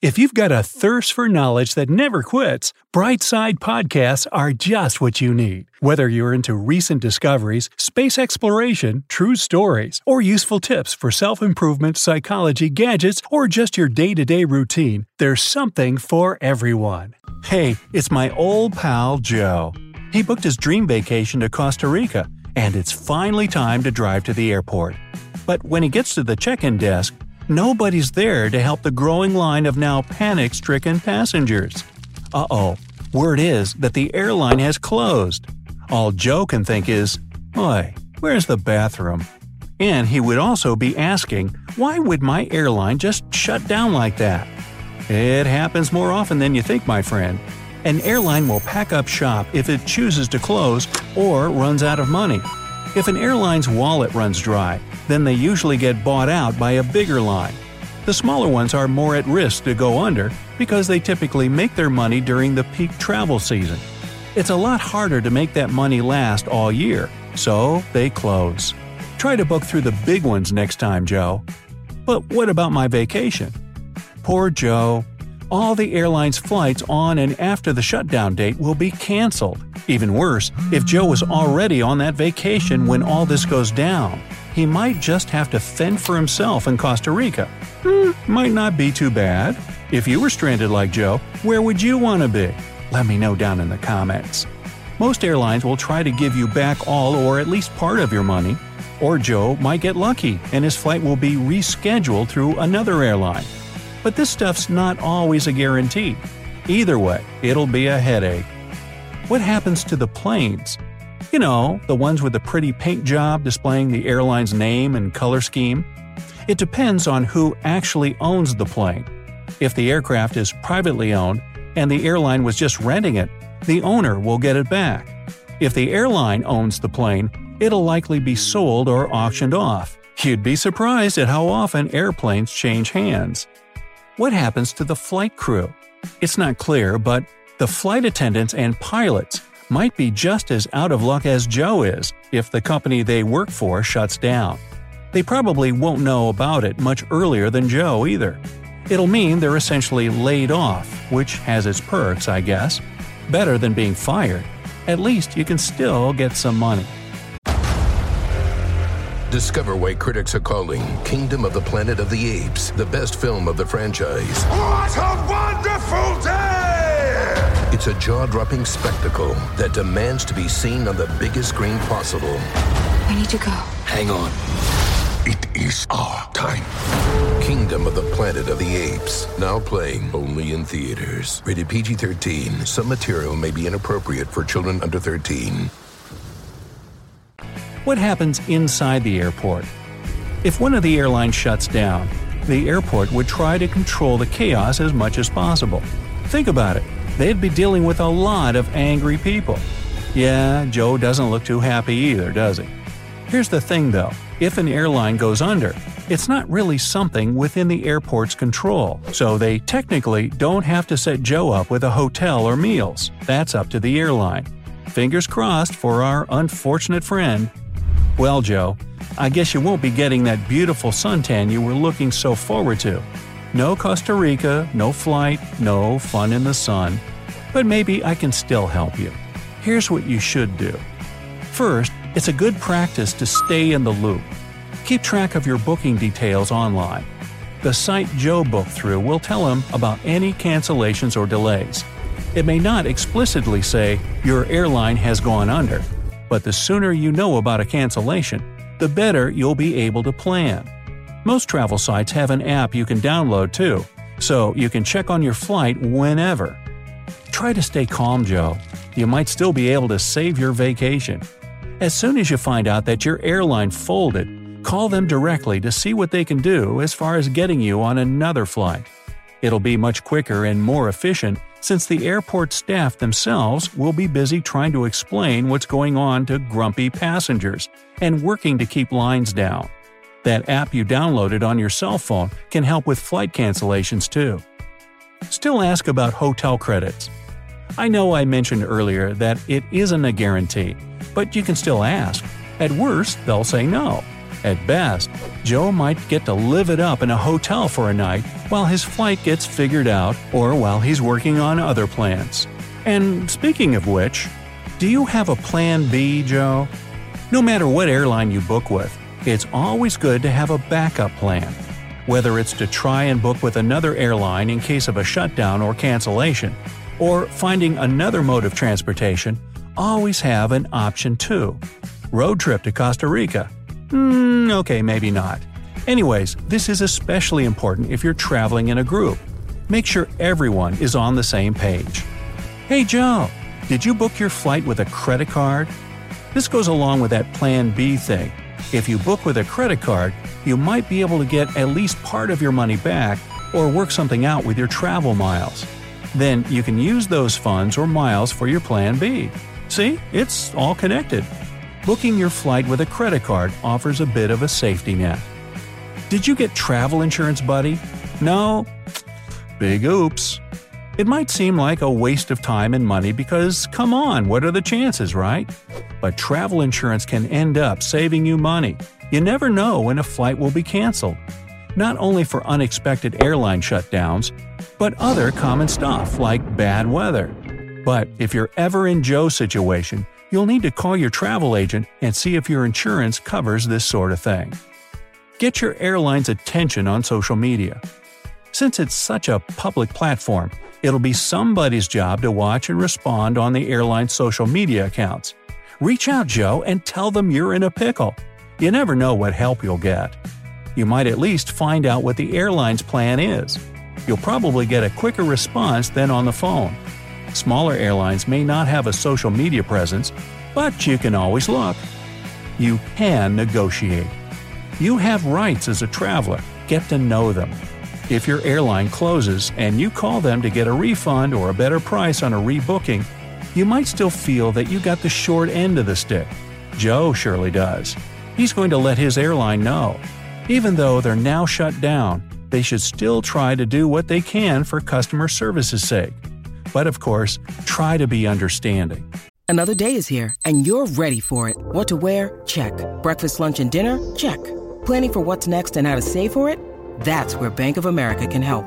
If you've got a thirst for knowledge that never quits, Brightside Podcasts are just what you need. Whether you're into recent discoveries, space exploration, true stories, or useful tips for self improvement, psychology, gadgets, or just your day to day routine, there's something for everyone. Hey, it's my old pal Joe. He booked his dream vacation to Costa Rica, and it's finally time to drive to the airport. But when he gets to the check in desk, nobody's there to help the growing line of now panic stricken passengers. Uh oh, word is that the airline has closed. All Joe can think is, Oi, where's the bathroom? And he would also be asking, why would my airline just shut down like that? It happens more often than you think, my friend. An airline will pack up shop if it chooses to close or runs out of money. If an airline's wallet runs dry, then they usually get bought out by a bigger line. The smaller ones are more at risk to go under because they typically make their money during the peak travel season. It's a lot harder to make that money last all year, so they close. Try to book through the big ones next time, Joe. But what about my vacation? Poor Joe. All the airline's flights on and after the shutdown date will be canceled. Even worse, if Joe was already on that vacation when all this goes down, he might just have to fend for himself in Costa Rica. Hmm, might not be too bad. If you were stranded like Joe, where would you want to be? Let me know down in the comments. Most airlines will try to give you back all or at least part of your money. Or Joe might get lucky and his flight will be rescheduled through another airline. But this stuff's not always a guarantee. Either way, it'll be a headache. What happens to the planes? You know, the ones with the pretty paint job displaying the airline's name and color scheme? It depends on who actually owns the plane. If the aircraft is privately owned and the airline was just renting it, the owner will get it back. If the airline owns the plane, it'll likely be sold or auctioned off. You'd be surprised at how often airplanes change hands. What happens to the flight crew? It's not clear, but the flight attendants and pilots might be just as out of luck as Joe is if the company they work for shuts down. They probably won't know about it much earlier than Joe either. It'll mean they're essentially laid off, which has its perks, I guess. Better than being fired. At least you can still get some money. Discover why critics are calling Kingdom of the Planet of the Apes the best film of the franchise. What a wonderful day! It's a jaw dropping spectacle that demands to be seen on the biggest screen possible. We need to go. Hang on. It is our time. Kingdom of the Planet of the Apes. Now playing only in theaters. Rated PG 13. Some material may be inappropriate for children under 13. What happens inside the airport? If one of the airlines shuts down, the airport would try to control the chaos as much as possible. Think about it. They'd be dealing with a lot of angry people. Yeah, Joe doesn't look too happy either, does he? Here's the thing though if an airline goes under, it's not really something within the airport's control, so they technically don't have to set Joe up with a hotel or meals. That's up to the airline. Fingers crossed for our unfortunate friend. Well, Joe, I guess you won't be getting that beautiful suntan you were looking so forward to. No Costa Rica, no flight, no fun in the sun. But maybe I can still help you. Here's what you should do. First, it's a good practice to stay in the loop. Keep track of your booking details online. The site Joe booked through will tell him about any cancellations or delays. It may not explicitly say your airline has gone under, but the sooner you know about a cancellation, the better you'll be able to plan. Most travel sites have an app you can download too, so you can check on your flight whenever. Try to stay calm, Joe. You might still be able to save your vacation. As soon as you find out that your airline folded, call them directly to see what they can do as far as getting you on another flight. It'll be much quicker and more efficient since the airport staff themselves will be busy trying to explain what's going on to grumpy passengers and working to keep lines down. That app you downloaded on your cell phone can help with flight cancellations too. Still ask about hotel credits. I know I mentioned earlier that it isn't a guarantee, but you can still ask. At worst, they'll say no. At best, Joe might get to live it up in a hotel for a night while his flight gets figured out or while he's working on other plans. And speaking of which, do you have a plan B, Joe? No matter what airline you book with, it's always good to have a backup plan. Whether it's to try and book with another airline in case of a shutdown or cancellation, or finding another mode of transportation, always have an option too. Road trip to Costa Rica. Hmm, okay, maybe not. Anyways, this is especially important if you're traveling in a group. Make sure everyone is on the same page. Hey Joe, did you book your flight with a credit card? This goes along with that Plan B thing. If you book with a credit card, you might be able to get at least part of your money back or work something out with your travel miles. Then you can use those funds or miles for your Plan B. See, it's all connected. Booking your flight with a credit card offers a bit of a safety net. Did you get travel insurance, buddy? No? Big oops. It might seem like a waste of time and money because, come on, what are the chances, right? But travel insurance can end up saving you money. You never know when a flight will be canceled. Not only for unexpected airline shutdowns, but other common stuff like bad weather. But if you're ever in Joe's situation, you'll need to call your travel agent and see if your insurance covers this sort of thing. Get your airline's attention on social media. Since it's such a public platform, it'll be somebody's job to watch and respond on the airline's social media accounts. Reach out, Joe, and tell them you're in a pickle. You never know what help you'll get. You might at least find out what the airline's plan is. You'll probably get a quicker response than on the phone. Smaller airlines may not have a social media presence, but you can always look. You can negotiate. You have rights as a traveler, get to know them. If your airline closes and you call them to get a refund or a better price on a rebooking, you might still feel that you got the short end of the stick. Joe surely does. He's going to let his airline know. Even though they're now shut down, they should still try to do what they can for customer service's sake. But of course, try to be understanding. Another day is here, and you're ready for it. What to wear? Check. Breakfast, lunch, and dinner? Check. Planning for what's next and how to save for it? That's where Bank of America can help.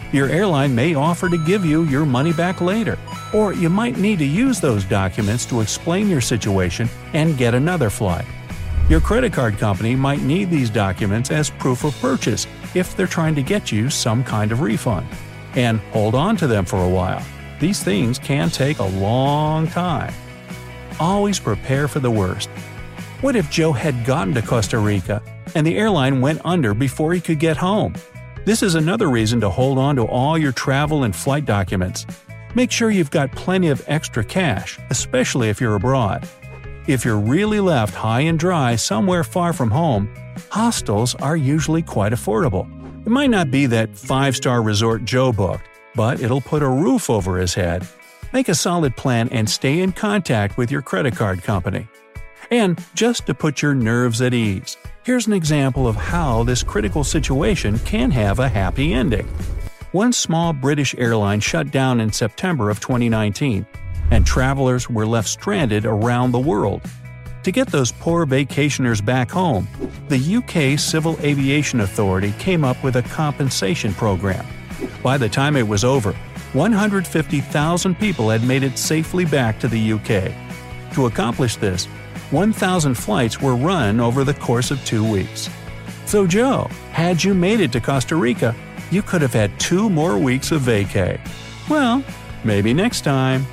Your airline may offer to give you your money back later, or you might need to use those documents to explain your situation and get another flight. Your credit card company might need these documents as proof of purchase if they're trying to get you some kind of refund. And hold on to them for a while. These things can take a long time. Always prepare for the worst. What if Joe had gotten to Costa Rica and the airline went under before he could get home? This is another reason to hold on to all your travel and flight documents. Make sure you've got plenty of extra cash, especially if you're abroad. If you're really left high and dry somewhere far from home, hostels are usually quite affordable. It might not be that five star resort Joe booked, but it'll put a roof over his head. Make a solid plan and stay in contact with your credit card company. And just to put your nerves at ease, here's an example of how this critical situation can have a happy ending. One small British airline shut down in September of 2019 and travelers were left stranded around the world. To get those poor vacationers back home, the UK Civil Aviation Authority came up with a compensation program. By the time it was over, 150,000 people had made it safely back to the UK. To accomplish this, 1,000 flights were run over the course of two weeks. So, Joe, had you made it to Costa Rica, you could have had two more weeks of vacay. Well, Maybe next time.